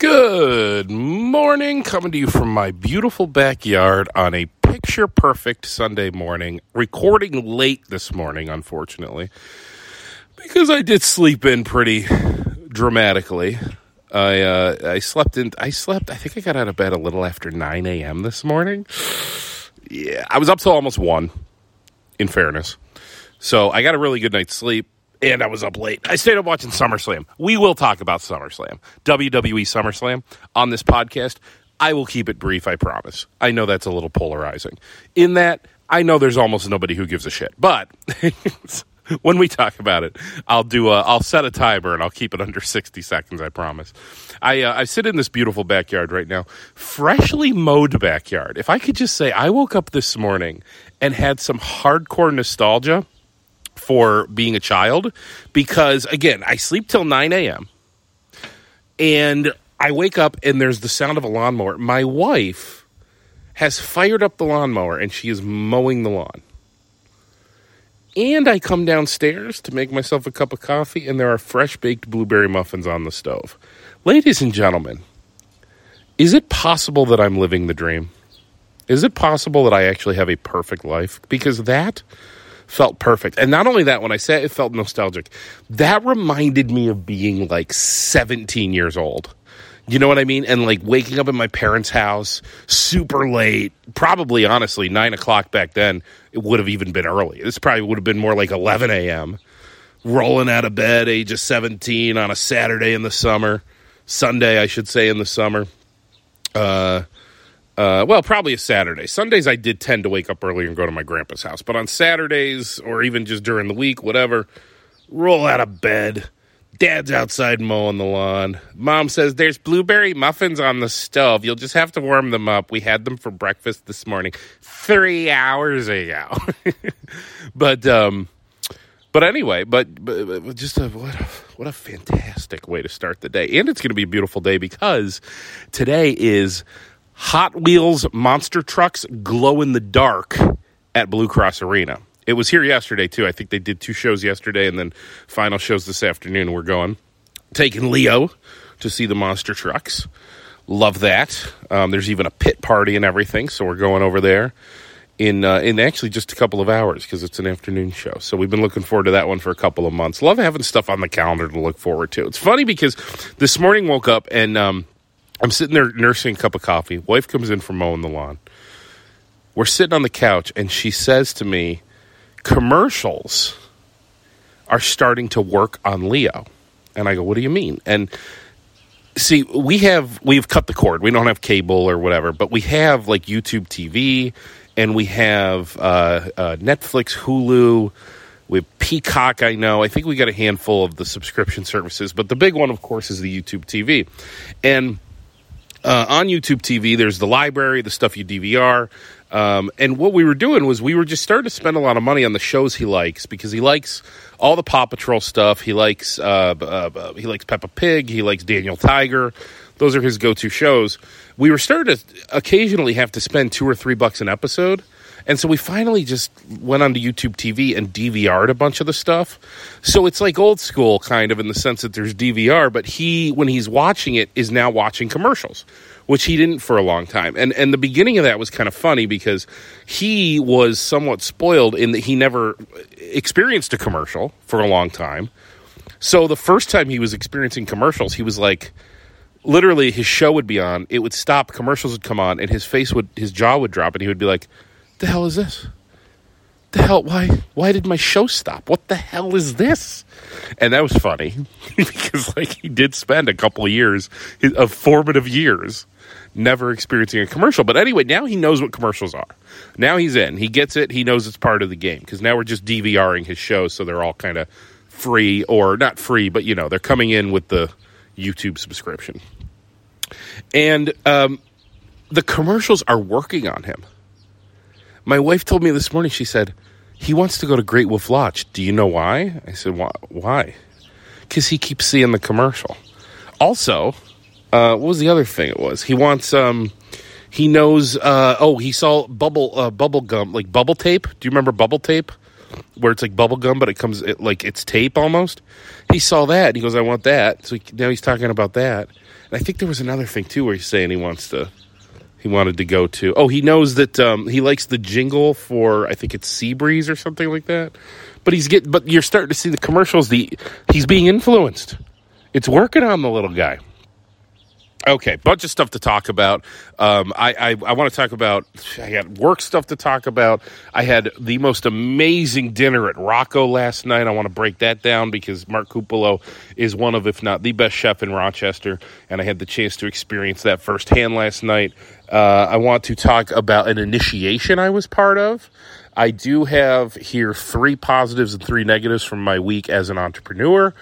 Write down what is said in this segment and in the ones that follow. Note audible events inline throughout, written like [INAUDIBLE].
Good morning, coming to you from my beautiful backyard on a picture perfect Sunday morning. Recording late this morning, unfortunately, because I did sleep in pretty dramatically. I uh, I slept in. I slept. I think I got out of bed a little after nine a.m. this morning. Yeah, I was up till almost one. In fairness, so I got a really good night's sleep and I was up late. I stayed up watching SummerSlam. We will talk about SummerSlam, WWE SummerSlam on this podcast. I will keep it brief, I promise. I know that's a little polarizing. In that, I know there's almost nobody who gives a shit. But [LAUGHS] when we talk about it, I'll do a, I'll set a timer and I'll keep it under 60 seconds, I promise. I uh, I sit in this beautiful backyard right now, freshly mowed backyard. If I could just say I woke up this morning and had some hardcore nostalgia for being a child because again, I sleep till 9 a.m. and I wake up and there's the sound of a lawnmower. My wife has fired up the lawnmower and she is mowing the lawn. And I come downstairs to make myself a cup of coffee and there are fresh baked blueberry muffins on the stove. Ladies and gentlemen, is it possible that I'm living the dream? Is it possible that I actually have a perfect life? Because that felt perfect. And not only that, when I say it felt nostalgic, that reminded me of being like 17 years old. You know what I mean? And like waking up in my parents' house super late, probably honestly, nine o'clock back then, it would have even been early. This probably would have been more like 11 a.m. Rolling out of bed, age of 17 on a Saturday in the summer, Sunday, I should say, in the summer. Uh, uh, well, probably a Saturday. Sundays I did tend to wake up early and go to my grandpa's house, but on Saturdays or even just during the week, whatever, roll out of bed. Dad's outside mowing the lawn. Mom says there's blueberry muffins on the stove. You'll just have to warm them up. We had them for breakfast this morning, three hours ago. [LAUGHS] but um, but anyway, but, but, just a, what a what a fantastic way to start the day, and it's going to be a beautiful day because today is Hot Wheels monster trucks glow in the dark at Blue Cross Arena. It was here yesterday too. I think they did two shows yesterday and then final shows this afternoon. We're going taking Leo to see the monster trucks. Love that. Um, there's even a pit party and everything, so we're going over there in uh, in actually just a couple of hours because it's an afternoon show. So we've been looking forward to that one for a couple of months. Love having stuff on the calendar to look forward to. It's funny because this morning woke up and um, I'm sitting there nursing a cup of coffee. Wife comes in from mowing the lawn. We're sitting on the couch, and she says to me, Commercials are starting to work on Leo. And I go, What do you mean? And see, we have, we've cut the cord. We don't have cable or whatever, but we have like YouTube TV and we have uh, uh, Netflix, Hulu. We have Peacock, I know. I think we got a handful of the subscription services, but the big one, of course, is the YouTube TV. And uh, on YouTube TV, there's the library, the stuff you DVR. Um, and what we were doing was we were just starting to spend a lot of money on the shows he likes because he likes all the Paw Patrol stuff. He likes uh, uh, he likes Peppa Pig. He likes Daniel Tiger. Those are his go-to shows. We were starting to occasionally have to spend two or three bucks an episode and so we finally just went onto YouTube TV and DVR'd a bunch of the stuff. So it's like old school, kind of, in the sense that there's DVR, but he, when he's watching it, is now watching commercials, which he didn't for a long time. And and the beginning of that was kind of funny because he was somewhat spoiled in that he never experienced a commercial for a long time. So the first time he was experiencing commercials, he was like literally his show would be on, it would stop, commercials would come on, and his face would his jaw would drop and he would be like the hell is this? The hell? Why? Why did my show stop? What the hell is this? And that was funny [LAUGHS] because, like, he did spend a couple of years of formative years never experiencing a commercial. But anyway, now he knows what commercials are. Now he's in. He gets it. He knows it's part of the game because now we're just DVRing his shows, so they're all kind of free or not free, but you know they're coming in with the YouTube subscription. And um, the commercials are working on him. My wife told me this morning, she said, he wants to go to Great Wolf Lodge. Do you know why? I said, why? Because he keeps seeing the commercial. Also, uh, what was the other thing it was? He wants, um, he knows, uh, oh, he saw bubble, uh, bubble gum, like bubble tape. Do you remember bubble tape? where it's like bubble gum, but it comes it, like it's tape almost. He saw that. He goes, "I want that." So he, now he's talking about that. And I think there was another thing too where he's saying he wants to. He wanted to go to. Oh, he knows that um, he likes the jingle for. I think it's Seabreeze or something like that. But he's get. But you're starting to see the commercials. The he's being influenced. It's working on the little guy. Okay, bunch of stuff to talk about. Um, I, I, I want to talk about. I had work stuff to talk about. I had the most amazing dinner at Rocco last night. I want to break that down because Mark Cupolo is one of, if not the best chef in Rochester, and I had the chance to experience that firsthand last night. Uh, I want to talk about an initiation I was part of. I do have here three positives and three negatives from my week as an entrepreneur.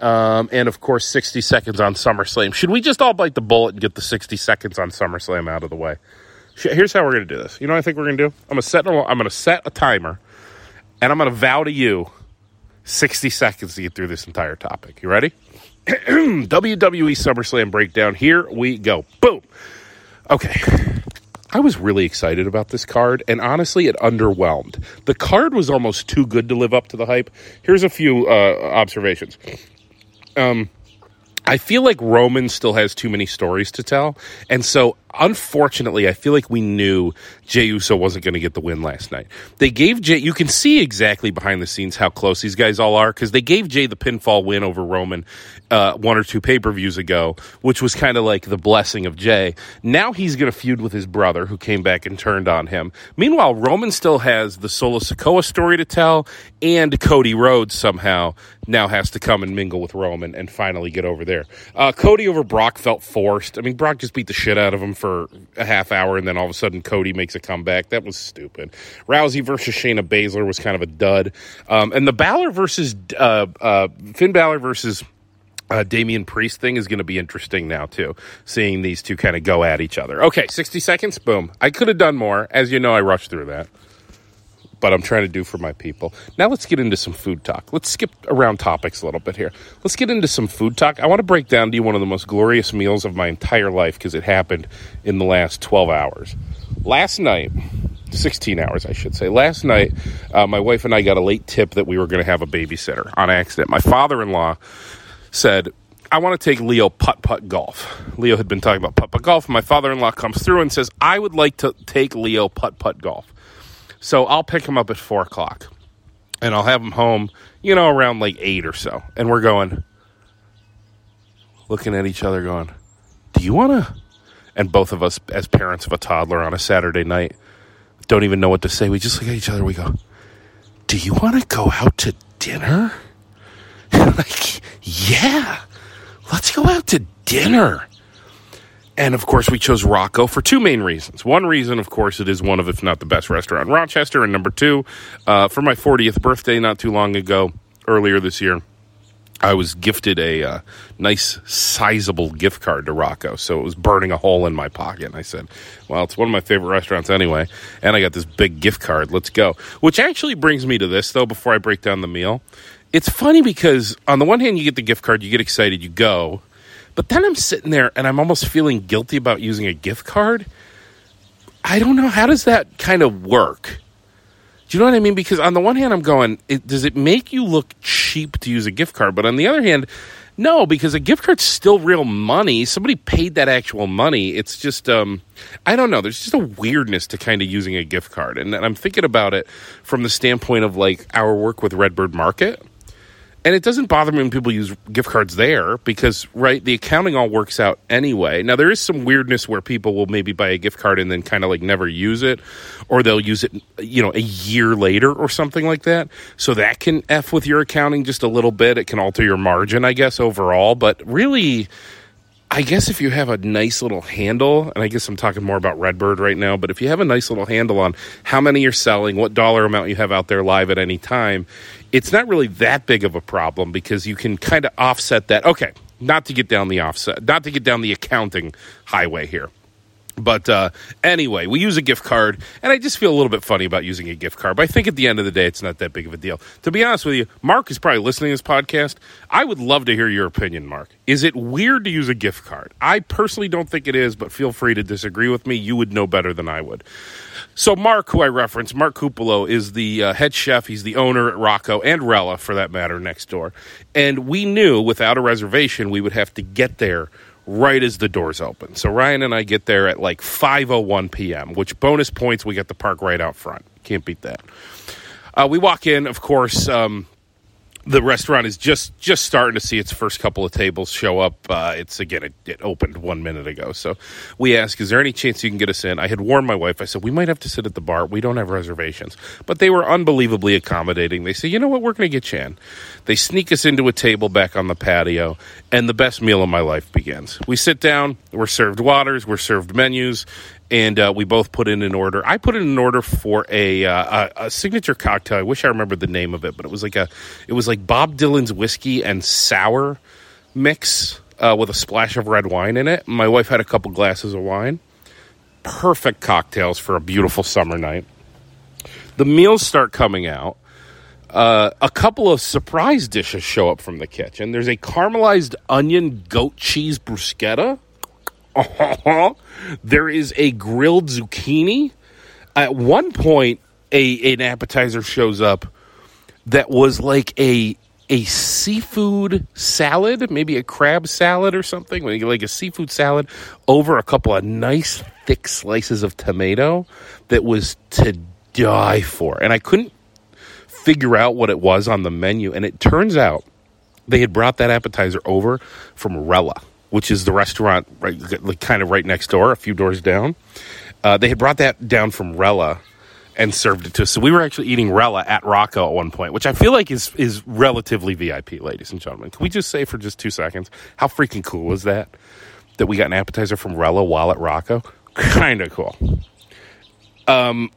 Um, and of course, 60 seconds on SummerSlam. Should we just all bite the bullet and get the 60 seconds on SummerSlam out of the way? Here's how we're going to do this. You know what I think we're going to do? I'm going to set. I'm going to set a timer, and I'm going to vow to you 60 seconds to get through this entire topic. You ready? [CLEARS THROAT] WWE SummerSlam breakdown. Here we go. Boom. Okay. I was really excited about this card, and honestly, it underwhelmed. The card was almost too good to live up to the hype. Here's a few uh, observations. Um, I feel like Roman still has too many stories to tell. And so, unfortunately, I feel like we knew Jey Uso wasn't going to get the win last night. They gave Jey, you can see exactly behind the scenes how close these guys all are because they gave Jey the pinfall win over Roman uh, one or two pay per views ago, which was kind of like the blessing of Jey. Now he's going to feud with his brother who came back and turned on him. Meanwhile, Roman still has the Solo Sikoa story to tell, and Cody Rhodes somehow now has to come and mingle with Roman and finally get over there. Uh, Cody over Brock felt forced. I mean, Brock just beat the shit out of him for a half hour, and then all of a sudden Cody makes a comeback. That was stupid. Rousey versus Shayna Baszler was kind of a dud. Um, and the Balor versus uh, uh, Finn Balor versus uh, Damian Priest thing is going to be interesting now too. Seeing these two kind of go at each other. Okay, sixty seconds. Boom. I could have done more. As you know, I rushed through that but I'm trying to do for my people. Now let's get into some food talk. Let's skip around topics a little bit here. Let's get into some food talk. I want to break down to you one of the most glorious meals of my entire life because it happened in the last 12 hours. Last night, 16 hours, I should say. Last night, uh, my wife and I got a late tip that we were going to have a babysitter on accident. My father in law said, I want to take Leo putt putt golf. Leo had been talking about putt putt golf. My father in law comes through and says, I would like to take Leo putt putt golf. So I'll pick him up at four o'clock and I'll have him home, you know, around like eight or so. And we're going, looking at each other, going, Do you want to? And both of us, as parents of a toddler on a Saturday night, don't even know what to say. We just look at each other. We go, Do you want to go out to dinner? Like, yeah, let's go out to dinner. And of course, we chose Rocco for two main reasons. One reason, of course, it is one of, if not the best restaurant in Rochester. And number two, uh, for my 40th birthday not too long ago, earlier this year, I was gifted a uh, nice, sizable gift card to Rocco. So it was burning a hole in my pocket. And I said, well, it's one of my favorite restaurants anyway. And I got this big gift card. Let's go. Which actually brings me to this, though, before I break down the meal. It's funny because, on the one hand, you get the gift card, you get excited, you go but then I'm sitting there and I'm almost feeling guilty about using a gift card. I don't know. How does that kind of work? Do you know what I mean? Because on the one hand, I'm going, it, does it make you look cheap to use a gift card? But on the other hand, no, because a gift card's still real money. Somebody paid that actual money. It's just, um, I don't know. There's just a weirdness to kind of using a gift card. And, and I'm thinking about it from the standpoint of like our work with Redbird Market and it doesn't bother me when people use gift cards there because right the accounting all works out anyway. Now there is some weirdness where people will maybe buy a gift card and then kind of like never use it or they'll use it you know a year later or something like that. So that can f with your accounting just a little bit. It can alter your margin i guess overall. But really I guess if you have a nice little handle, and I guess I'm talking more about Redbird right now, but if you have a nice little handle on how many you're selling, what dollar amount you have out there live at any time, it's not really that big of a problem because you can kind of offset that. Okay, not to get down the offset, not to get down the accounting highway here. But uh, anyway, we use a gift card, and I just feel a little bit funny about using a gift card. But I think at the end of the day, it's not that big of a deal. To be honest with you, Mark is probably listening to this podcast. I would love to hear your opinion, Mark. Is it weird to use a gift card? I personally don't think it is, but feel free to disagree with me. You would know better than I would. So, Mark, who I reference, Mark Cupolo, is the uh, head chef. He's the owner at Rocco and Rella, for that matter, next door. And we knew without a reservation, we would have to get there right as the doors open. So Ryan and I get there at like 5:01 p.m., which bonus points we get the park right out front. Can't beat that. Uh, we walk in, of course. Um, the restaurant is just just starting to see its first couple of tables show up. Uh, it's again, it, it, opened one minute ago, so we ask, "Is there any chance you can get us in?" I had warned my wife. I said we might have to sit at the bar. We don't have reservations, but they were unbelievably accommodating. They said, "You know what? We're going to get you in." They sneak us into a table back on the patio, and the best meal of my life begins. We sit down. We're served waters. We're served menus, and uh, we both put in an order. I put in an order for a, uh, a, a signature cocktail. I wish I remembered the name of it, but it was like a it was like Bob Dylan's whiskey and sour mix uh, with a splash of red wine in it. My wife had a couple glasses of wine. Perfect cocktails for a beautiful summer night. The meals start coming out. Uh, a couple of surprise dishes show up from the kitchen. There's a caramelized onion goat cheese bruschetta Uh-huh. there is a grilled zucchini. At one point, a an appetizer shows up that was like a a seafood salad, maybe a crab salad or something, like a seafood salad over a couple of nice thick slices of tomato that was to die for. And I couldn't figure out what it was on the menu. And it turns out they had brought that appetizer over from Rella which is the restaurant right, like kind of right next door, a few doors down. Uh, they had brought that down from Rella and served it to us. So we were actually eating Rella at Rocco at one point, which I feel like is is relatively VIP, ladies and gentlemen. Can we just say for just two seconds how freaking cool was that? That we got an appetizer from Rella while at Rocco, kind of cool. Um,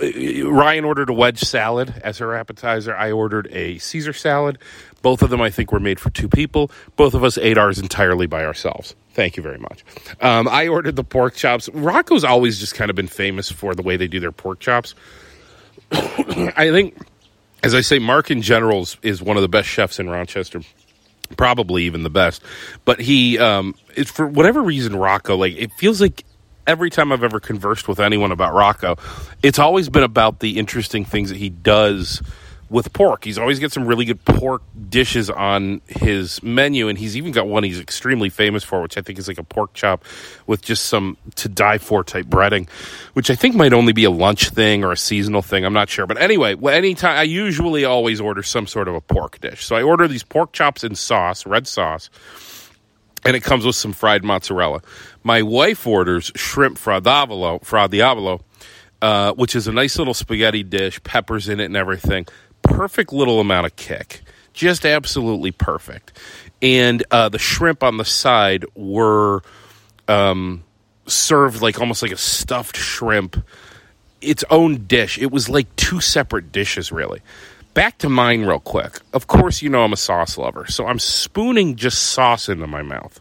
Ryan ordered a wedge salad as her appetizer. I ordered a Caesar salad. Both of them, I think, were made for two people. Both of us ate ours entirely by ourselves. Thank you very much. Um, I ordered the pork chops. Rocco's always just kind of been famous for the way they do their pork chops. [COUGHS] I think, as I say, Mark in general is one of the best chefs in Rochester probably even the best. But he, um, it's for whatever reason, Rocco, like it feels like every time I've ever conversed with anyone about Rocco, it's always been about the interesting things that he does with pork. He's always got some really good pork dishes on his menu, and he's even got one he's extremely famous for, which I think is like a pork chop with just some to die for type breading, which I think might only be a lunch thing or a seasonal thing. I'm not sure, but anyway, anytime I usually always order some sort of a pork dish. So I order these pork chops in sauce, red sauce and it comes with some fried mozzarella. My wife orders shrimp fra diavolo, fra diavolo uh, which is a nice little spaghetti dish, peppers in it and everything. Perfect little amount of kick. Just absolutely perfect. And uh, the shrimp on the side were um, served like almost like a stuffed shrimp, its own dish. It was like two separate dishes, really back to mine real quick. Of course, you know I'm a sauce lover, so I'm spooning just sauce into my mouth.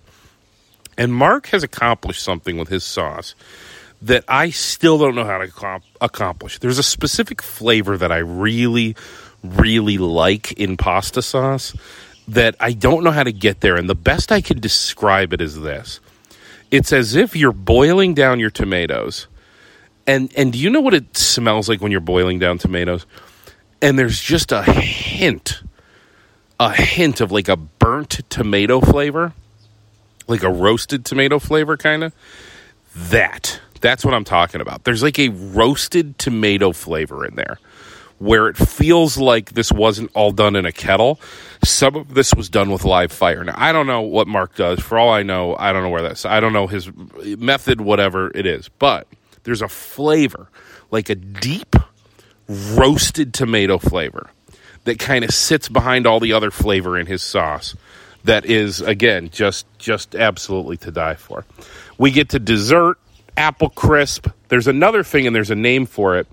And Mark has accomplished something with his sauce that I still don't know how to accomplish. There's a specific flavor that I really, really like in pasta sauce that I don't know how to get there. And the best I can describe it is this it's as if you're boiling down your tomatoes. And, and do you know what it smells like when you're boiling down tomatoes? and there's just a hint, a hint of like a burnt tomato flavor, like a roasted tomato flavor, kind of. That, that's what I'm talking about. There's like a roasted tomato flavor in there where it feels like this wasn't all done in a kettle. Some of this was done with live fire. Now, I don't know what Mark does. For all I know, I don't know where that's, I don't know his method, whatever it is, but there's a flavor, like a deep roasted tomato flavor that kind of sits behind all the other flavor in his sauce that is again just just absolutely to die for. We get to dessert apple crisp. There's another thing and there's a name for it.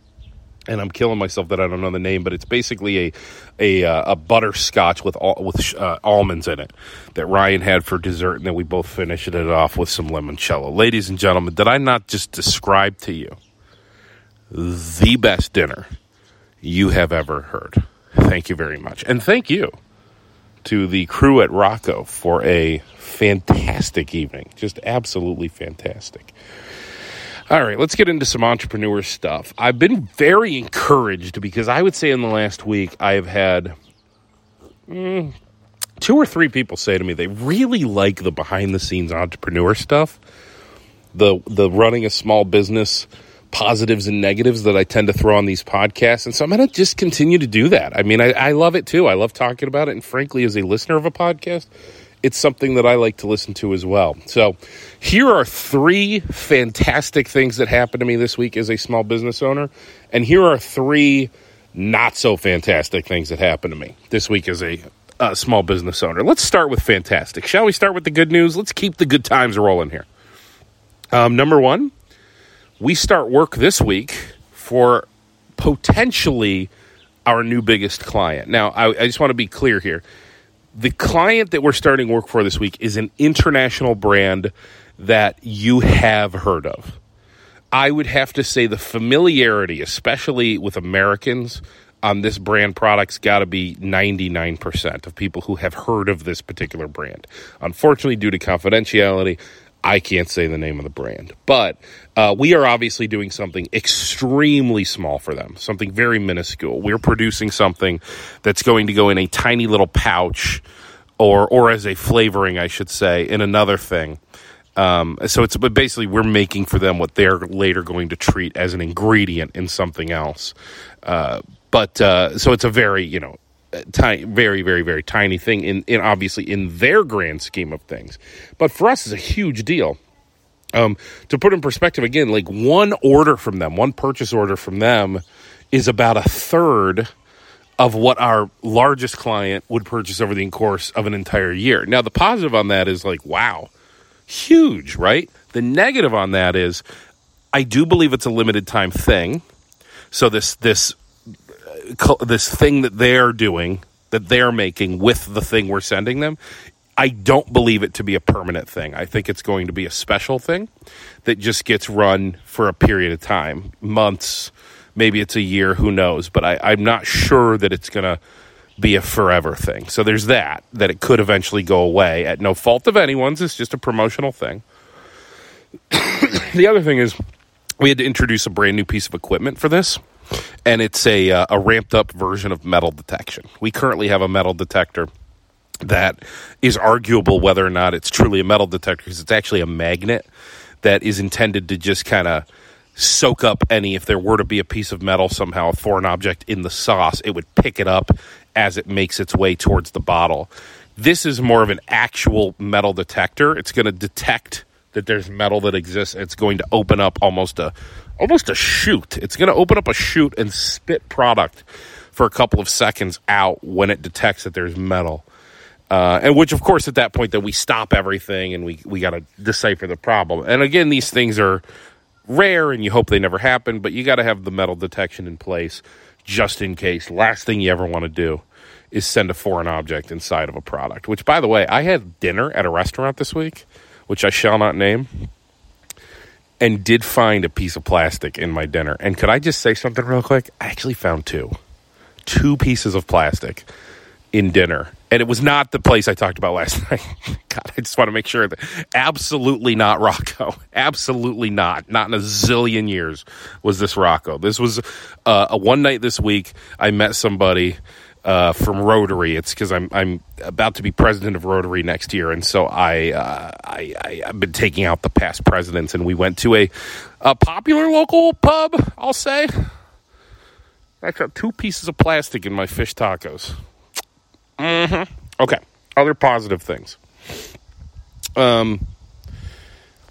And I'm killing myself that I don't know the name, but it's basically a a, uh, a butterscotch with with uh, almonds in it that Ryan had for dessert, and then we both finished it off with some limoncello. Ladies and gentlemen, did I not just describe to you the best dinner you have ever heard? Thank you very much, and thank you to the crew at Rocco for a fantastic evening, just absolutely fantastic. All right, let's get into some entrepreneur stuff. I've been very encouraged because I would say in the last week I've had mm, two or three people say to me they really like the behind the scenes entrepreneur stuff, the the running a small business positives and negatives that I tend to throw on these podcasts. And so I'm going to just continue to do that. I mean, I, I love it too. I love talking about it. And frankly, as a listener of a podcast, it's something that I like to listen to as well. So, here are three fantastic things that happened to me this week as a small business owner, and here are three not so fantastic things that happened to me this week as a uh, small business owner. Let's start with fantastic. Shall we start with the good news? Let's keep the good times rolling here. Um, number one, we start work this week for potentially our new biggest client. Now, I, I just want to be clear here the client that we're starting work for this week is an international brand that you have heard of. I would have to say the familiarity, especially with Americans, on this brand product's got to be 99% of people who have heard of this particular brand. Unfortunately, due to confidentiality, I can't say the name of the brand, but uh, we are obviously doing something extremely small for them, something very minuscule. We're producing something that's going to go in a tiny little pouch, or or as a flavoring, I should say, in another thing. Um, so it's but basically we're making for them what they're later going to treat as an ingredient in something else. Uh, but uh, so it's a very you know tiny, very, very, very tiny thing in, in obviously in their grand scheme of things. But for us, it's a huge deal. Um, to put in perspective, again, like one order from them, one purchase order from them is about a third of what our largest client would purchase over the course of an entire year. Now, the positive on that is like, wow, huge, right? The negative on that is I do believe it's a limited time thing. So this this this thing that they're doing that they're making with the thing we're sending them I don't believe it to be a permanent thing. I think it's going to be a special thing that just gets run for a period of time, months, maybe it's a year, who knows. But I, am not sure that it's going to be a forever thing. So there's that, that it could eventually go away at no fault of anyone's. It's just a promotional thing. [COUGHS] the other thing is, we had to introduce a brand new piece of equipment for this and it's a uh, a ramped up version of metal detection. We currently have a metal detector that is arguable whether or not it's truly a metal detector because it's actually a magnet that is intended to just kind of soak up any if there were to be a piece of metal somehow a foreign object in the sauce it would pick it up as it makes its way towards the bottle. This is more of an actual metal detector. It's going to detect that there's metal that exists. It's going to open up almost a almost a chute. It's going to open up a chute and spit product for a couple of seconds out when it detects that there's metal. Uh, and which, of course, at that point, that we stop everything and we we got to decipher the problem. And again, these things are rare, and you hope they never happen, but you got to have the metal detection in place just in case. Last thing you ever want to do is send a foreign object inside of a product. Which, by the way, I had dinner at a restaurant this week, which I shall not name and did find a piece of plastic in my dinner. And could I just say something real quick? I actually found two. Two pieces of plastic in dinner. And it was not the place I talked about last [LAUGHS] night. God, I just want to make sure that absolutely not Rocco. [LAUGHS] Absolutely not. Not in a zillion years was this Rocco. This was uh, a one night this week. I met somebody uh, from Rotary. It's because I'm I'm about to be president of Rotary next year, and so I, uh, I, I have been taking out the past presidents, and we went to a a popular local pub. I'll say. I got two pieces of plastic in my fish tacos. Mm-hmm. Okay. Other positive things. Um,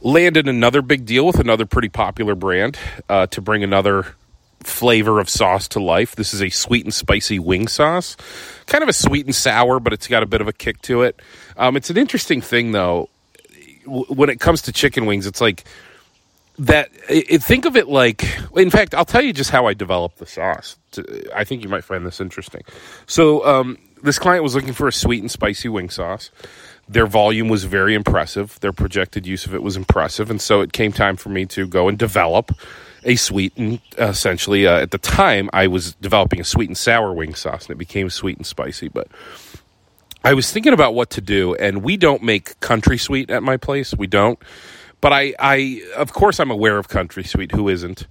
landed another big deal with another pretty popular brand uh, to bring another flavor of sauce to life. This is a sweet and spicy wing sauce. Kind of a sweet and sour, but it's got a bit of a kick to it. Um, it's an interesting thing, though. when it comes to chicken wings, it's like that it, think of it like in fact i'll tell you just how i developed the sauce i think you might find this interesting so um, this client was looking for a sweet and spicy wing sauce their volume was very impressive their projected use of it was impressive and so it came time for me to go and develop a sweet and uh, essentially uh, at the time i was developing a sweet and sour wing sauce and it became sweet and spicy but i was thinking about what to do and we don't make country sweet at my place we don't but I, I, of course, I'm aware of Country Sweet. Who isn't?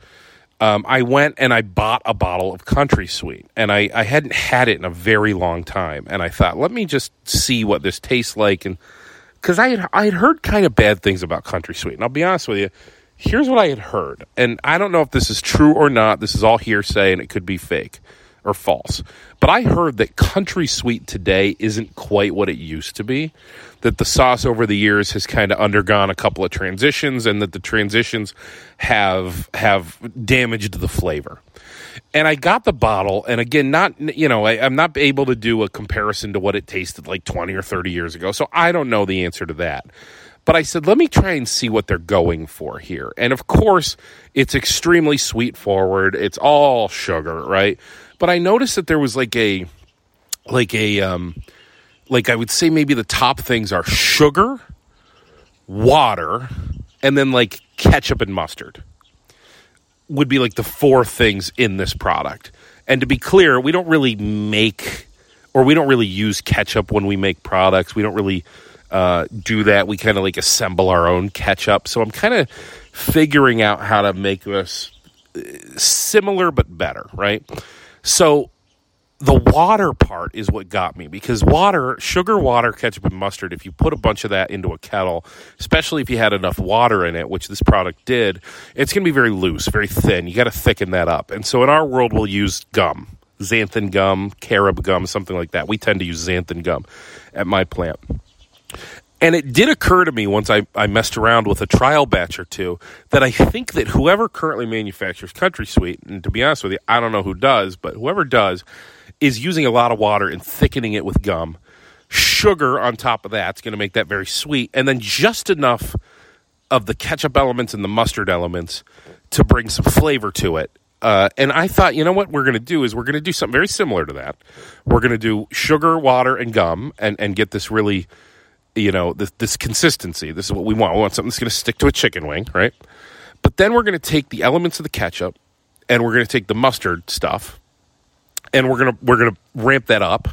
Um, I went and I bought a bottle of Country Sweet, and I, I hadn't had it in a very long time. And I thought, let me just see what this tastes like, and because I had I had heard kind of bad things about Country Sweet, and I'll be honest with you, here's what I had heard, and I don't know if this is true or not. This is all hearsay, and it could be fake or false. But I heard that Country Sweet today isn't quite what it used to be that the sauce over the years has kind of undergone a couple of transitions and that the transitions have have damaged the flavor and I got the bottle, and again, not you know, I, am not able to do a comparison to what it tasted like 20 or 30 years ago, so I don't know the answer to that. But I said, let me try and see what they're going for here. And of course, it's extremely sweet forward. It's all sugar, right? But I noticed that there was like a, like a, um, like I would say maybe the top things are sugar, water, and then like ketchup and mustard would be like the four things in this product. And to be clear, we don't really make or we don't really use ketchup when we make products. We don't really uh, do that. We kind of like assemble our own ketchup. So I'm kind of figuring out how to make this uh, similar but better, right? So the water part is what got me because water, sugar, water, ketchup, and mustard, if you put a bunch of that into a kettle, especially if you had enough water in it, which this product did, it's going to be very loose, very thin. You got to thicken that up. And so in our world, we'll use gum, xanthan gum, carob gum, something like that. We tend to use xanthan gum at my plant. And it did occur to me once I, I messed around with a trial batch or two that I think that whoever currently manufactures Country Sweet, and to be honest with you, I don't know who does, but whoever does, is using a lot of water and thickening it with gum. Sugar on top of that's going to make that very sweet, and then just enough of the ketchup elements and the mustard elements to bring some flavor to it. Uh, and I thought, you know what we're going to do is we're going to do something very similar to that. We're going to do sugar, water, and gum, and and get this really, you know, this, this consistency. This is what we want. We want something that's going to stick to a chicken wing, right? But then we're going to take the elements of the ketchup, and we're going to take the mustard stuff, and we're gonna we're gonna ramp that up,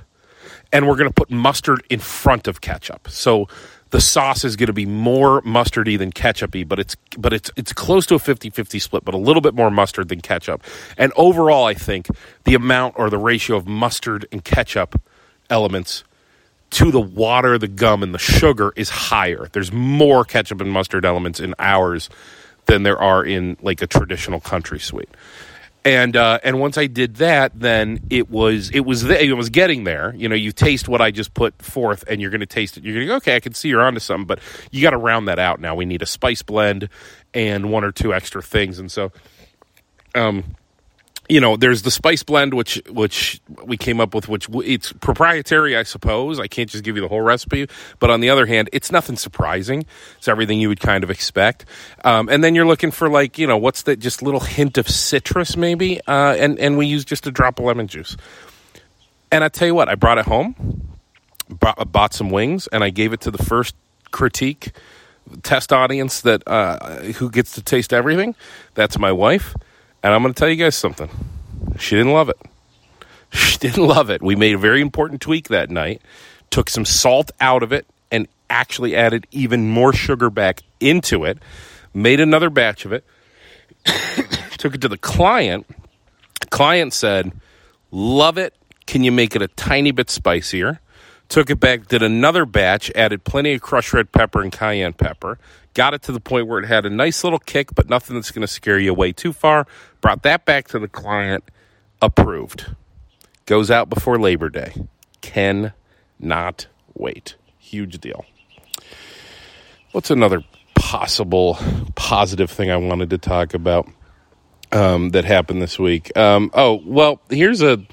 and we're gonna put mustard in front of ketchup. So the sauce is going to be more mustardy than ketchupy, but it's but it's it's close to a 50-50 split, but a little bit more mustard than ketchup. And overall, I think the amount or the ratio of mustard and ketchup elements to the water, the gum, and the sugar is higher. There's more ketchup and mustard elements in ours than there are in like a traditional country sweet and uh, and once I did that, then it was it was th- it was getting there. You know, you taste what I just put forth, and you're going to taste it. You're going to go, okay, I can see you're onto something, but you got to round that out. Now we need a spice blend and one or two extra things, and so, um, you know, there's the spice blend, which which we came up with, which it's proprietary, I suppose. I can't just give you the whole recipe, but on the other hand, it's nothing surprising. It's everything you would kind of expect. Um, and then you're looking for like, you know, what's that? Just little hint of citrus, maybe. Uh, and and we use just a drop of lemon juice. And I tell you what, I brought it home, bought, bought some wings, and I gave it to the first critique test audience that uh, who gets to taste everything. That's my wife and I'm going to tell you guys something. She didn't love it. [LAUGHS] She didn't love it. We made a very important tweak that night, took some salt out of it, and actually added even more sugar back into it, made another batch of it, [COUGHS] took it to the client. Client said, Love it. Can you make it a tiny bit spicier? Took it back, did another batch, added plenty of crushed red pepper and cayenne pepper, got it to the point where it had a nice little kick, but nothing that's going to scare you away too far. Brought that back to the client, approved. Goes out before Labor Day. Can not wait. Huge deal. What's another possible positive thing I wanted to talk about um, that happened this week? Um, oh, well, here's a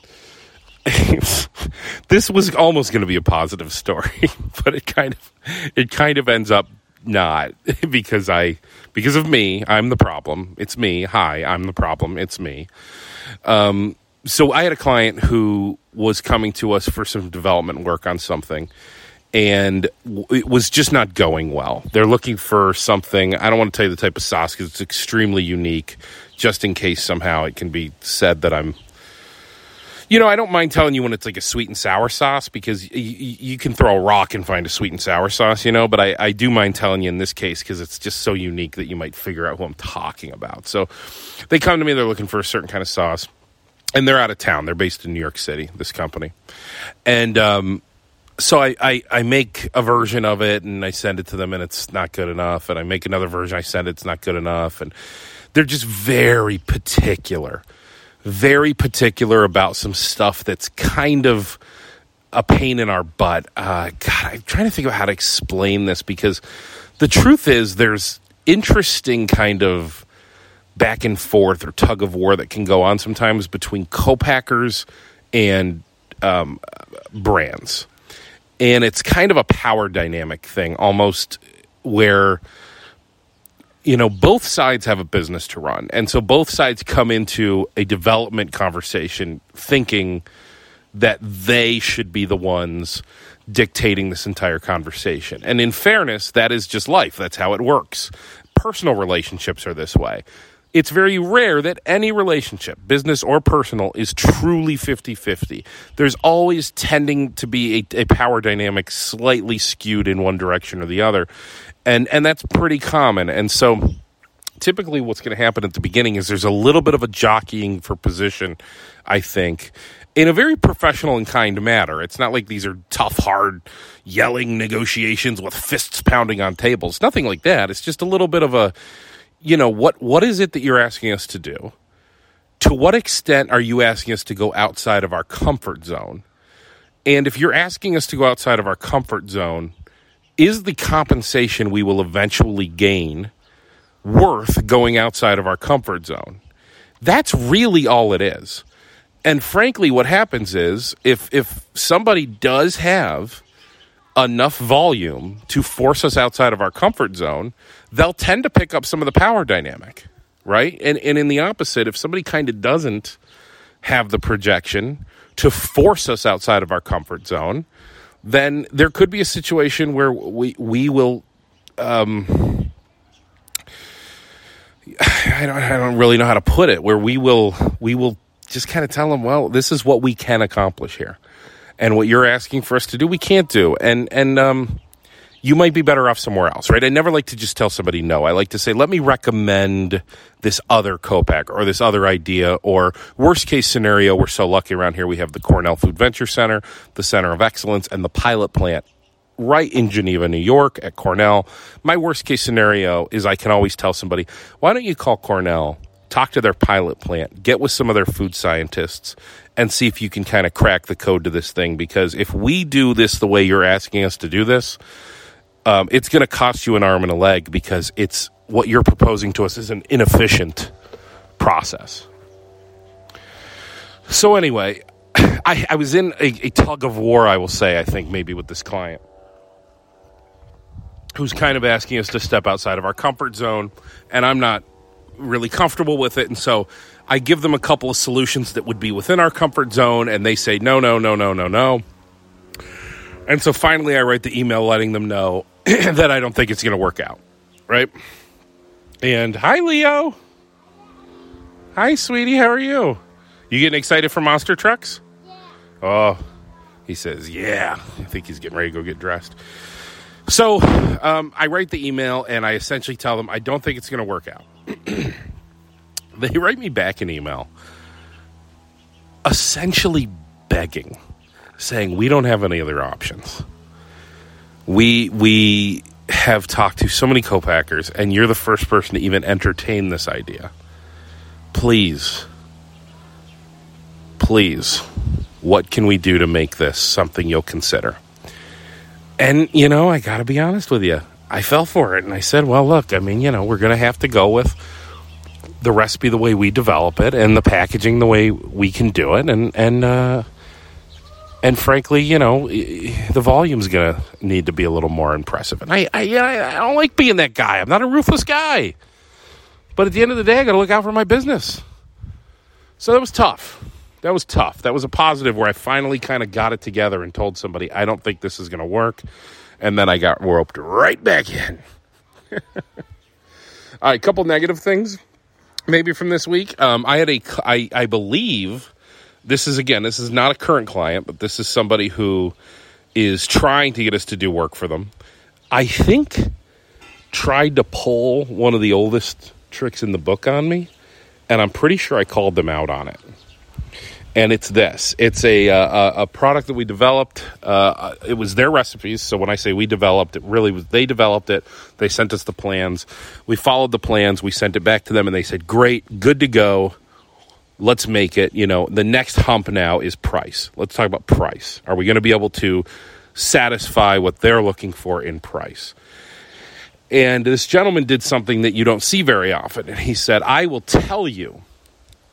[LAUGHS] this was almost going to be a positive story, [LAUGHS] but it kind of it kind of ends up not [LAUGHS] because I because of me. I'm the problem. It's me. Hi, I'm the problem. It's me. Um, so I had a client who was coming to us for some development work on something, and it was just not going well. They're looking for something. I don't want to tell you the type of sauce because it's extremely unique. Just in case somehow it can be said that I'm you know, I don't mind telling you when it's like a sweet and sour sauce because y- y- you can throw a rock and find a sweet and sour sauce, you know, but I, I do mind telling you in this case because it's just so unique that you might figure out who I'm talking about. So they come to me, they're looking for a certain kind of sauce, and they're out of town. They're based in New York City, this company. And, um, so I, I, I, make a version of it and I send it to them and it's not good enough. And I make another version, I send it, it's not good enough. And they're just very particular very particular about some stuff that's kind of a pain in our butt. Uh, God, I'm trying to think of how to explain this because the truth is there's interesting kind of back and forth or tug of war that can go on sometimes between co-packers and um, brands. And it's kind of a power dynamic thing, almost where you know, both sides have a business to run. And so both sides come into a development conversation thinking that they should be the ones dictating this entire conversation. And in fairness, that is just life. That's how it works. Personal relationships are this way. It's very rare that any relationship, business or personal, is truly 50 50. There's always tending to be a, a, power dynamic slightly skewed in one direction or the other and and that's pretty common. And so, typically, what's going to happen at the beginning is there's a little bit of a jockeying for position. I think. In a very professional and kind manner. It's not like these are tough, hard, yelling negotiations with fists pounding on tables. Nothing like that. It's just a little bit of a, you know, what what is it that you're asking us to do? To what extent are you asking us to go outside of our comfort zone? And if you're asking us to go outside of our comfort zone, is the compensation we will eventually gain worth going outside of our comfort zone? That's really all it is. And frankly, what happens is if if somebody does have enough volume to force us outside of our comfort zone, they'll tend to pick up some of the power dynamic, right? And and in the opposite, if somebody kind of doesn't have the projection to force us outside of our comfort zone, then there could be a situation where we we will. Um, [SIGHS] I don't, I don't really know how to put it. Where we will we will just kind of tell them, well, this is what we can accomplish here, and what you're asking for us to do, we can't do, and and um, you might be better off somewhere else, right? I never like to just tell somebody no. I like to say, let me recommend this other co-pack or this other idea, or worst case scenario, we're so lucky around here we have the Cornell Food Venture Center, the Center of Excellence, and the pilot plant right in Geneva, New York at Cornell. My worst case scenario is I can always tell somebody, why don't you call Cornell, talk to their pilot plant, get with some of their food scientists, and see if you can kind of crack the code to this thing. Because if we do this the way you're asking us to do this, um, it's going to cost you an arm and a leg because it's what you're proposing to us is an inefficient process. So anyway, [SIGHS] I, I was in a, a, tug of war, I will say, I think maybe with this client who's kind of asking us to step outside of our comfort zone, and I'm not really comfortable with it. And so I give them a couple of solutions that would be within our comfort zone, and they say, no, no, no, no, no, no. And so finally, I write the email letting them know [CLEARS THROAT] that I don't think it's going to work out. Right? And hi, Leo. Hi, sweetie. How are you? You getting excited for monster trucks? Yeah. Oh, he says, yeah. I think he's getting ready to go get dressed. So um, I write the email and I essentially tell them I don't think it's going to work out. [CLEARS THROAT] they write me back an email essentially begging, saying, We don't have any other options we we have talked to so many co-packers and you're the first person to even entertain this idea. Please please what can we do to make this something you'll consider? And you know i gotta be honest with you i fell for it and i said well look i mean you know we're gonna have to go with the recipe the way we develop it and the packaging the way we can do it and and uh and frankly, you know, the volume's going to need to be a little more impressive. And I, I, I don't like being that guy. I'm not a ruthless guy. But at the end of the day, I got to look out for my business. So that was tough. That was tough. That was a positive where I finally kind of got it together and told somebody, I don't think this is going to work. And then I got roped right back in. [LAUGHS] All right, a couple negative things maybe from this week. Um, I had a, I, I believe this is again, this is not a current client, but this is somebody who is trying to get us to do work for them. I think tried to pull one of the oldest tricks in the book on me, and I'm pretty sure I called them out on it. And it's this. It's a uh, a product that we developed. Uh, it was their recipes. So when I say we developed, it really was they developed it. They sent us the plans. We followed the plans. We sent it back to them, and they said, "Great, good to go let's make it, you know, the next hump now is price. Let's talk about price. Are we going to be able to satisfy what they're looking for in price? And this gentleman did something that you don't see very often. And he said, I will tell you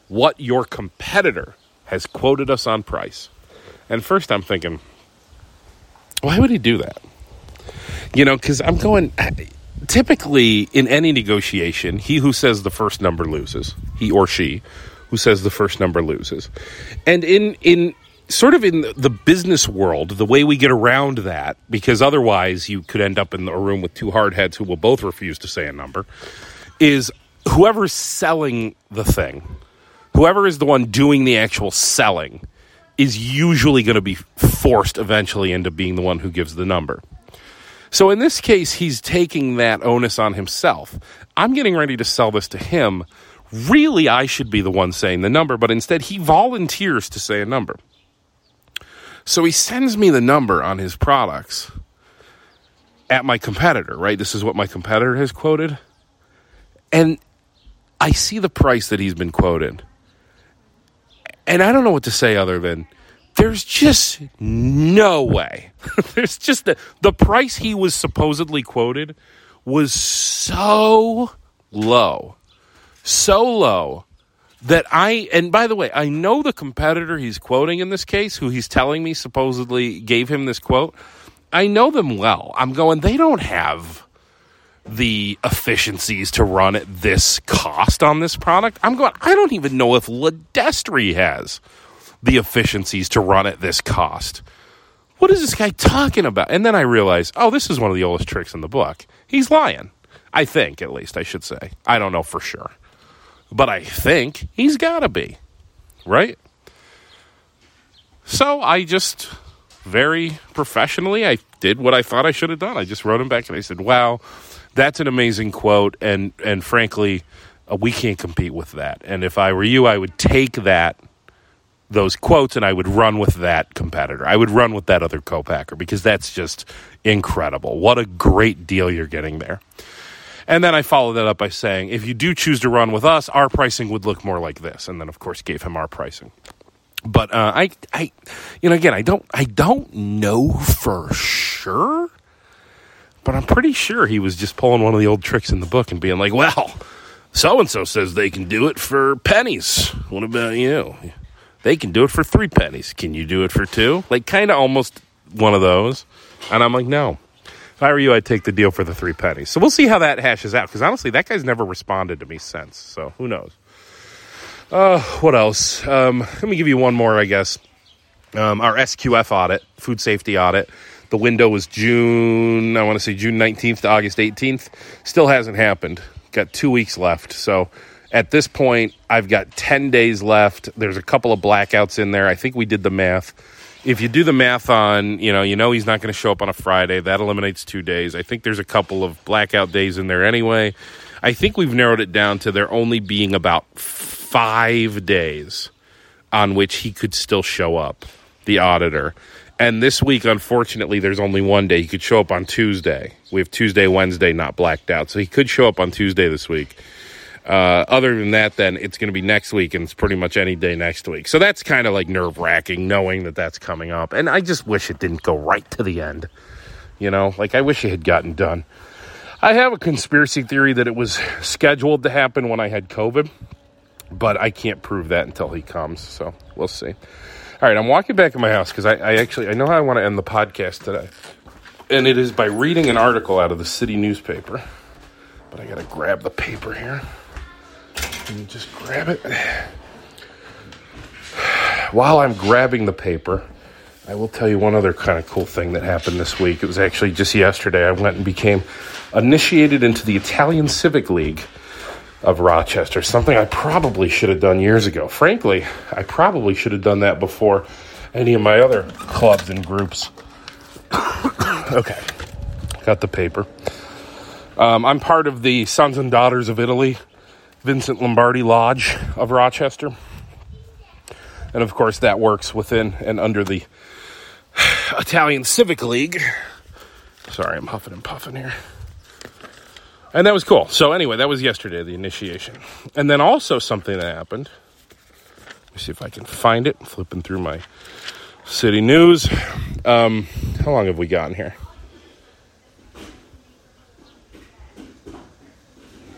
what your competitor has quoted us on price. And first I'm thinking, why would he do that? You know, because I'm going, typically in any negotiation, he who says the first number loses, he or she who says the first number loses. And in in sort of in the business world, the way we get around that, because otherwise you could end up in a room with two hardheads who will both refuse to say a number, is whoever's selling the thing, whoever is the one doing the actual selling, is usually going to be forced eventually into being the one who gives the number. So in this case, he's taking that onus on himself. I'm getting ready to sell this to him really I should be the one saying the number, but instead he volunteers to say a number. So he sends me the number on his products at my competitor, right? This is what my competitor has quoted. And I see the price that he's been quoted. And I don't know what to say other than there's just no way. [LAUGHS] there's just the, the price he was supposedly quoted was so low so low that I, and by the way, I know the competitor he's quoting in this case, who he's telling me supposedly gave him this quote. I know them well. I'm going, they don't have the efficiencies to run at this cost on this product. I'm going, I don't even know if LiDestri has the efficiencies to run at this cost. What is this guy talking about? And then I realize, oh, this is one of the oldest tricks in the book. He's lying. I think, at least, I should say. I don't know for sure. But I think he's got to be, right? So I just very professionally, I did what I thought I should have done. I just wrote him back and I said, "Wow, that's an amazing quote, and and frankly, uh, we can't compete with that. And if I were you, I would take that." Those quotes, and I would run with that competitor. I would run with that other co-packer because that's just incredible. What a great deal you're getting there. And then I followed that up by saying, if you do choose to run with us, our pricing would look more like this. And then, of course, gave him our pricing. But uh, I, I, you know, again, I don't, I don't know for sure, but I'm pretty sure he was just pulling one of the old tricks in the book and being like, "Well, so and so says they can do it for pennies. What about you? They can do it for three pennies. Can you do it for two? Like, kind of almost one of those." And I'm like, "No." If I were you, I'd take the deal for the three pennies. So we'll see how that hashes out. Because honestly, that guy's never responded to me since. So who knows? Uh, what else? Um, let me give you one more, I guess. Um, our SQF audit, food safety audit. The window was June, I want to say June 19th to August 18th. Still hasn't happened. Got two weeks left. So at this point, I've got 10 days left. There's a couple of blackouts in there. I think we did the math if you do the math on, you know, you know he's not going to show up on a Friday. That eliminates two days. I think there's a couple of blackout days in there anyway. I think we've narrowed it down to there only being about five days on which he could still show up, the auditor. And this week, unfortunately, there's only one day. He could show up on Tuesday. We have Tuesday, Wednesday not blacked out. So he could show up on Tuesday this week. Uh, other than that, then it's going to be next week, and it's pretty much any day next week. So that's kind of like nerve wracking knowing that that's coming up. And I just wish it didn't go right to the end. You know, like I wish it had gotten done. I have a conspiracy theory that it was scheduled to happen when I had COVID, but I can't prove that until he comes. So we'll see. All right, I'm walking back in my house because I, I actually I know how I want to end the podcast today, and it is by reading an article out of the city newspaper. But I gotta grab the paper here. Can just grab it? While I'm grabbing the paper, I will tell you one other kind of cool thing that happened this week. It was actually just yesterday. I went and became initiated into the Italian Civic League of Rochester, something I probably should have done years ago. Frankly, I probably should have done that before any of my other clubs and groups. [COUGHS] okay, got the paper. Um, I'm part of the Sons and Daughters of Italy, Vincent Lombardi Lodge of Rochester. And of course, that works within and under the Italian Civic League. Sorry, I'm huffing and puffing here. And that was cool. So, anyway, that was yesterday, the initiation. And then also something that happened. Let me see if I can find it. flipping through my city news. Um, how long have we gotten here?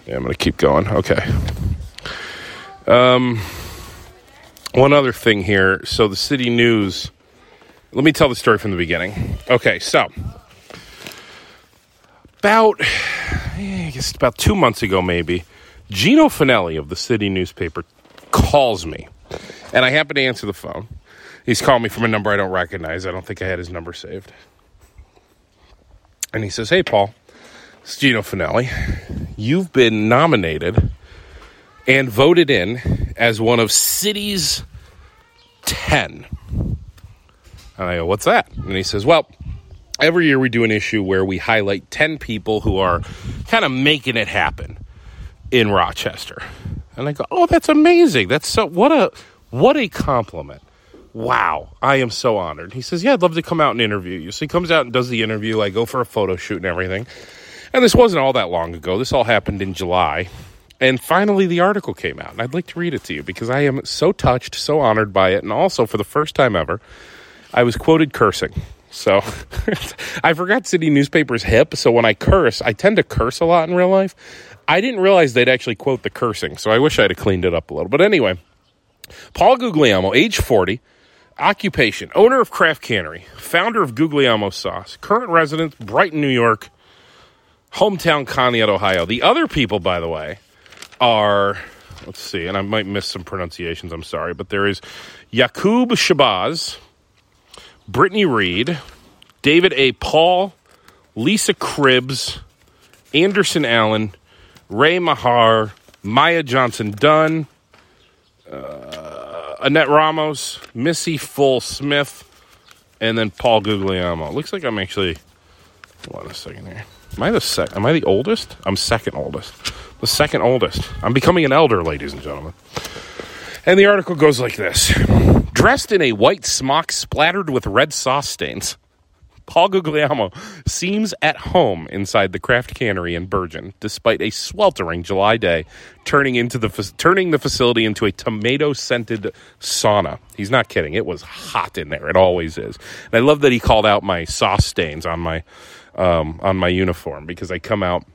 Yeah, I'm going to keep going. Okay. Um, one other thing here. So, the city news. Let me tell the story from the beginning. Okay, so about I guess about two months ago, maybe, Gino Fanelli of the city newspaper calls me, and I happen to answer the phone. He's calling me from a number I don't recognize. I don't think I had his number saved. And he says, Hey, Paul, it's Gino Fanelli. You've been nominated and voted in as one of City's 10. And I go, What's that? And he says, Well, every year we do an issue where we highlight 10 people who are kind of making it happen in Rochester. And I go, "Oh, that's amazing. That's so what a what a compliment." Wow, I am so honored. He says, "Yeah, I'd love to come out and interview you." So he comes out and does the interview. I go for a photo shoot and everything. And this wasn't all that long ago. This all happened in July. And finally, the article came out. And I'd like to read it to you because I am so touched, so honored by it. And also, for the first time ever, I was quoted cursing. So [LAUGHS] I forgot city newspapers hip. So when I curse, I tend to curse a lot in real life. I didn't realize they'd actually quote the cursing. So I wish I'd have cleaned it up a little. But anyway, Paul Guglielmo, age 40, occupation, owner of Craft Cannery, founder of Guglielmo Sauce, current resident, Brighton, New York, hometown Conneaut, Ohio. The other people, by the way, are let's see, and I might miss some pronunciations. I'm sorry, but there is Yakub Shabazz, Brittany Reed, David A. Paul, Lisa Cribbs, Anderson Allen, Ray Mahar, Maya Johnson Dunn, uh, Annette Ramos, Missy Full Smith, and then Paul Guglielmo. Looks like I'm actually. Hold on a second here. Am I the sec? Am I the oldest? I'm second oldest. The second oldest. I'm becoming an elder, ladies and gentlemen. And the article goes like this Dressed in a white smock splattered with red sauce stains, Paul Guglielmo seems at home inside the craft cannery in Bergen, despite a sweltering July day, turning into the turning the facility into a tomato scented sauna. He's not kidding; it was hot in there. It always is. And I love that he called out my sauce stains on my um, on my uniform because I come out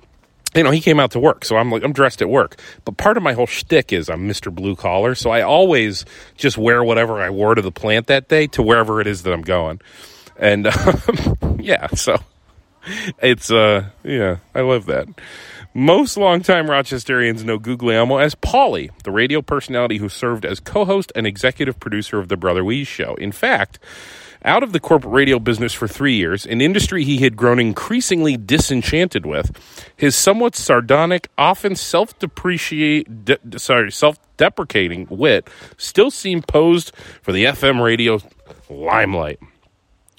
you know, he came out to work, so I'm like, I'm dressed at work. But part of my whole shtick is I'm Mr. Blue Collar, so I always just wear whatever I wore to the plant that day to wherever it is that I'm going. And [LAUGHS] um, yeah, so it's uh, yeah, I love that. Most longtime Rochesterians know Guglielmo as Paulie, the radio personality who served as co-host and executive producer of the Brother Wease show. In fact, out of the corporate radio business for three years, an industry he had grown increasingly disenchanted with, his somewhat sardonic, often self-depreciate, de- sorry, self-deprecating wit still seemed posed for the FM radio limelight.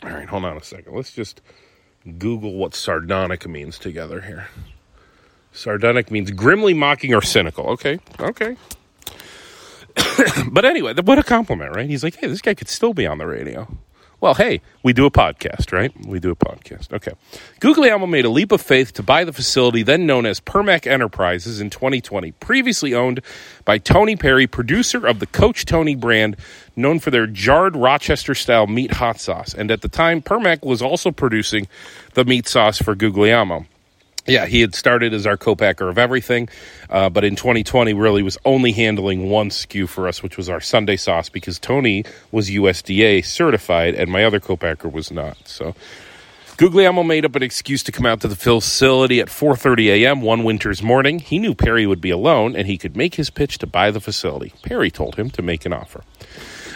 All right, hold on a second. Let's just Google what sardonic means together here. Sardonic means grimly mocking or cynical. Okay, okay. [COUGHS] but anyway, what a compliment, right? He's like, hey, this guy could still be on the radio. Well, hey, we do a podcast, right? We do a podcast. Okay. Guglielmo made a leap of faith to buy the facility then known as Permac Enterprises in 2020, previously owned by Tony Perry, producer of the Coach Tony brand, known for their jarred Rochester style meat hot sauce. And at the time, Permac was also producing the meat sauce for Guglielmo. Yeah, he had started as our co-packer of everything, uh, but in 2020 really was only handling one SKU for us, which was our Sunday sauce, because Tony was USDA certified and my other co-packer was not. So Guglielmo made up an excuse to come out to the facility at 4:30 a.m. one winter's morning. He knew Perry would be alone and he could make his pitch to buy the facility. Perry told him to make an offer.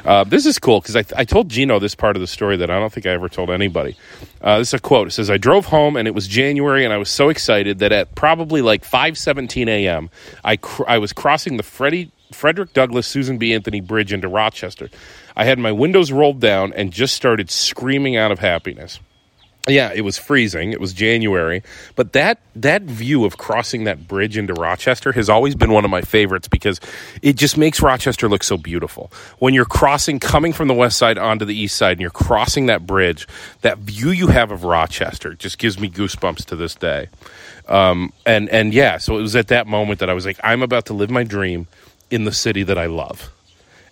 Uh, this is cool because I, I, told Gino this part of the story that I don't think I ever told anybody. Uh, this is a quote. It says, "I drove home and it was January and I was so excited that at probably like 5:17 a.m. I cr- I was crossing the Freddie." Frederick Douglass Susan B. Anthony Bridge into Rochester. I had my windows rolled down and just started screaming out of happiness. Yeah, it was freezing. It was January, but that that view of crossing that bridge into Rochester has always been one of my favorites because it just makes Rochester look so beautiful. When you're crossing coming from the west side onto the east side and you're crossing that bridge, that view you have of Rochester just gives me goosebumps to this day. Um, and and yeah, so it was at that moment that I was like I'm about to live my dream in the city that I love.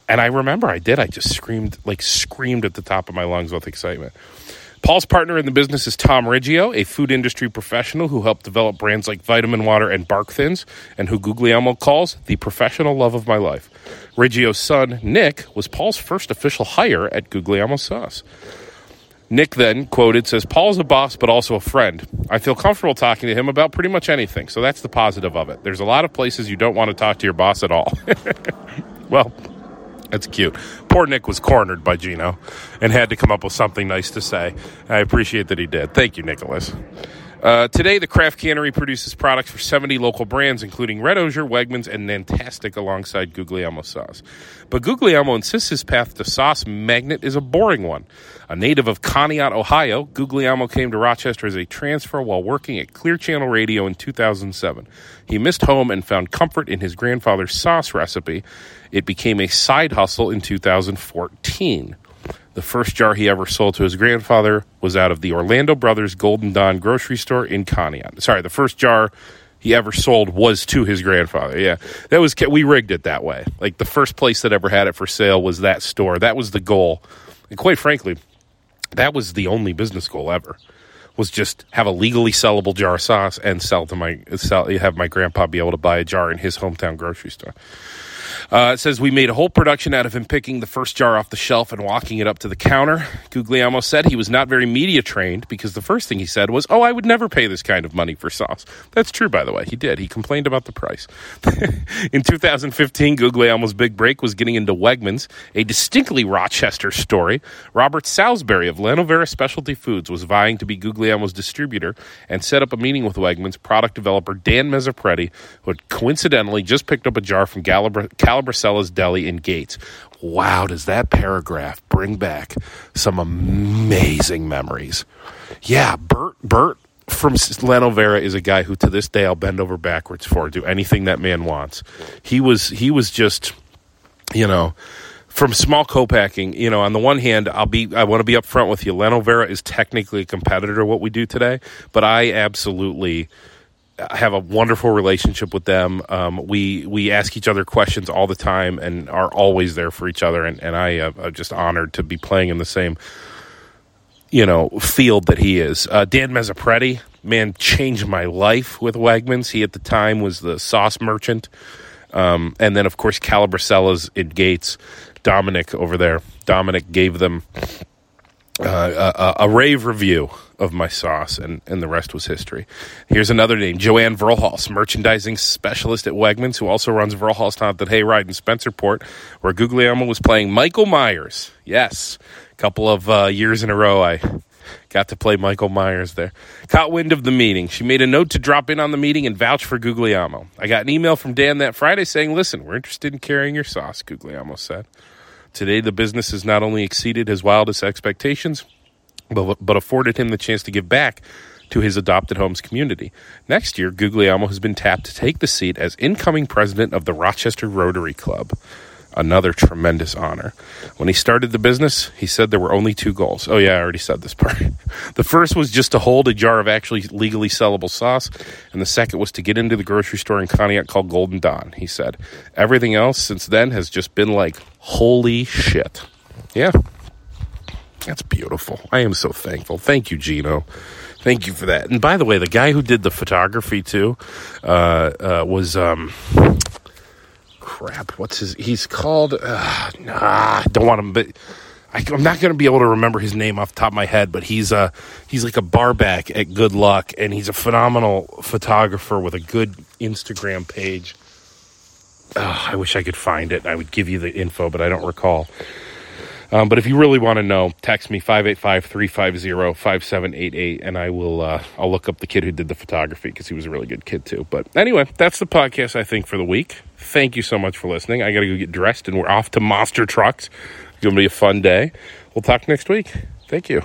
And I remember I did. I just screamed like screamed at the top of my lungs with excitement. Paul's partner in the business is Tom Riggio, a food industry professional who helped develop brands like Vitamin Water and Bark Thins, and who Guglielmo calls the professional love of my life. Riggio's son, Nick, was Paul's first official hire at Guglielmo Sauce. Nick then quoted says, Paul's a boss, but also a friend. I feel comfortable talking to him about pretty much anything, so that's the positive of it. There's a lot of places you don't want to talk to your boss at all. [LAUGHS] well, that's cute. Poor Nick was cornered by Gino and had to come up with something nice to say. I appreciate that he did. Thank you, Nicholas. Uh, today, the Craft Cannery produces products for 70 local brands, including Red Osier, Wegmans, and Nantastic alongside Guglielmo sauce. But Guglielmo insists his path to sauce magnet is a boring one. A native of Conneaut, Ohio, Guglielmo came to Rochester as a transfer while working at Clear Channel Radio in 2007. He missed home and found comfort in his grandfather's sauce recipe. It became a side hustle in 2014. The first jar he ever sold to his grandfather was out of the Orlando Brothers Golden Dawn grocery store in Conneaut. Sorry, the first jar he ever sold was to his grandfather. Yeah, that was we rigged it that way. Like the first place that ever had it for sale was that store. That was the goal, and quite frankly, that was the only business goal ever. Was just have a legally sellable jar of sauce and sell to my sell have my grandpa be able to buy a jar in his hometown grocery store. Uh, it says we made a whole production out of him picking the first jar off the shelf and walking it up to the counter. Guglielmo said he was not very media trained because the first thing he said was, "Oh, I would never pay this kind of money for sauce." That's true, by the way. He did. He complained about the price. [LAUGHS] In 2015, Guglielmo's big break was getting into Wegmans, a distinctly Rochester story. Robert Salisbury of Lanovera Specialty Foods was vying to be Guglielmo's distributor and set up a meeting with Wegmans product developer Dan Mezzapretti, who had coincidentally just picked up a jar from Galabra. Calabresella's Deli in Gates. Wow, does that paragraph bring back some amazing memories? Yeah, Bert, Bert from Lanovera is a guy who to this day I'll bend over backwards for, do anything that man wants. He was he was just, you know, from small co-packing, you know, on the one hand, I'll be I want to be upfront with you. Lanovera is technically a competitor to what we do today, but I absolutely have a wonderful relationship with them. Um, we we ask each other questions all the time and are always there for each other. And, and I uh, I'm just honored to be playing in the same you know field that he is. Uh, Dan Mezzapretti, man, changed my life with Wegmans. He at the time was the sauce merchant, um, and then of course Calabresella's in Gates. Dominic over there. Dominic gave them uh, a, a, rave review of my sauce, and, and the rest was history. Here's another name Joanne Verhulst, merchandising specialist at Wegmans, who also runs Verhulst Haunted Hayride in Spencerport, where Guglielmo was playing Michael Myers. Yes, a couple of uh, years in a row, I got to play Michael Myers there. Caught wind of the meeting. She made a note to drop in on the meeting and vouch for Guglielmo. I got an email from Dan that Friday saying, Listen, we're interested in carrying your sauce, Guglielmo said. Today, the business has not only exceeded his wildest expectations, but, but afforded him the chance to give back to his adopted home's community. Next year, Guglielmo has been tapped to take the seat as incoming president of the Rochester Rotary Club. Another tremendous honor. When he started the business, he said there were only two goals. Oh, yeah, I already said this part. [LAUGHS] the first was just to hold a jar of actually legally sellable sauce, and the second was to get into the grocery store in Conneaut called Golden Dawn, he said. Everything else since then has just been like, holy shit. Yeah. That's beautiful. I am so thankful. Thank you, Gino. Thank you for that. And by the way, the guy who did the photography too uh, uh, was um, crap. What's his? He's called. Uh, nah, don't want him, but. I, am not going to be able to remember his name off the top of my head, but he's a he's like a barback at Good Luck, and he's a phenomenal photographer with a good Instagram page. Oh, I wish I could find it. I would give you the info, but I don't recall. Um, but if you really want to know, text me 585-350-5788 and I will uh, I'll look up the kid who did the photography because he was a really good kid too. But anyway, that's the podcast I think for the week. Thank you so much for listening. I got to go get dressed and we're off to Monster Trucks. It's going to be a fun day. We'll talk next week. Thank you.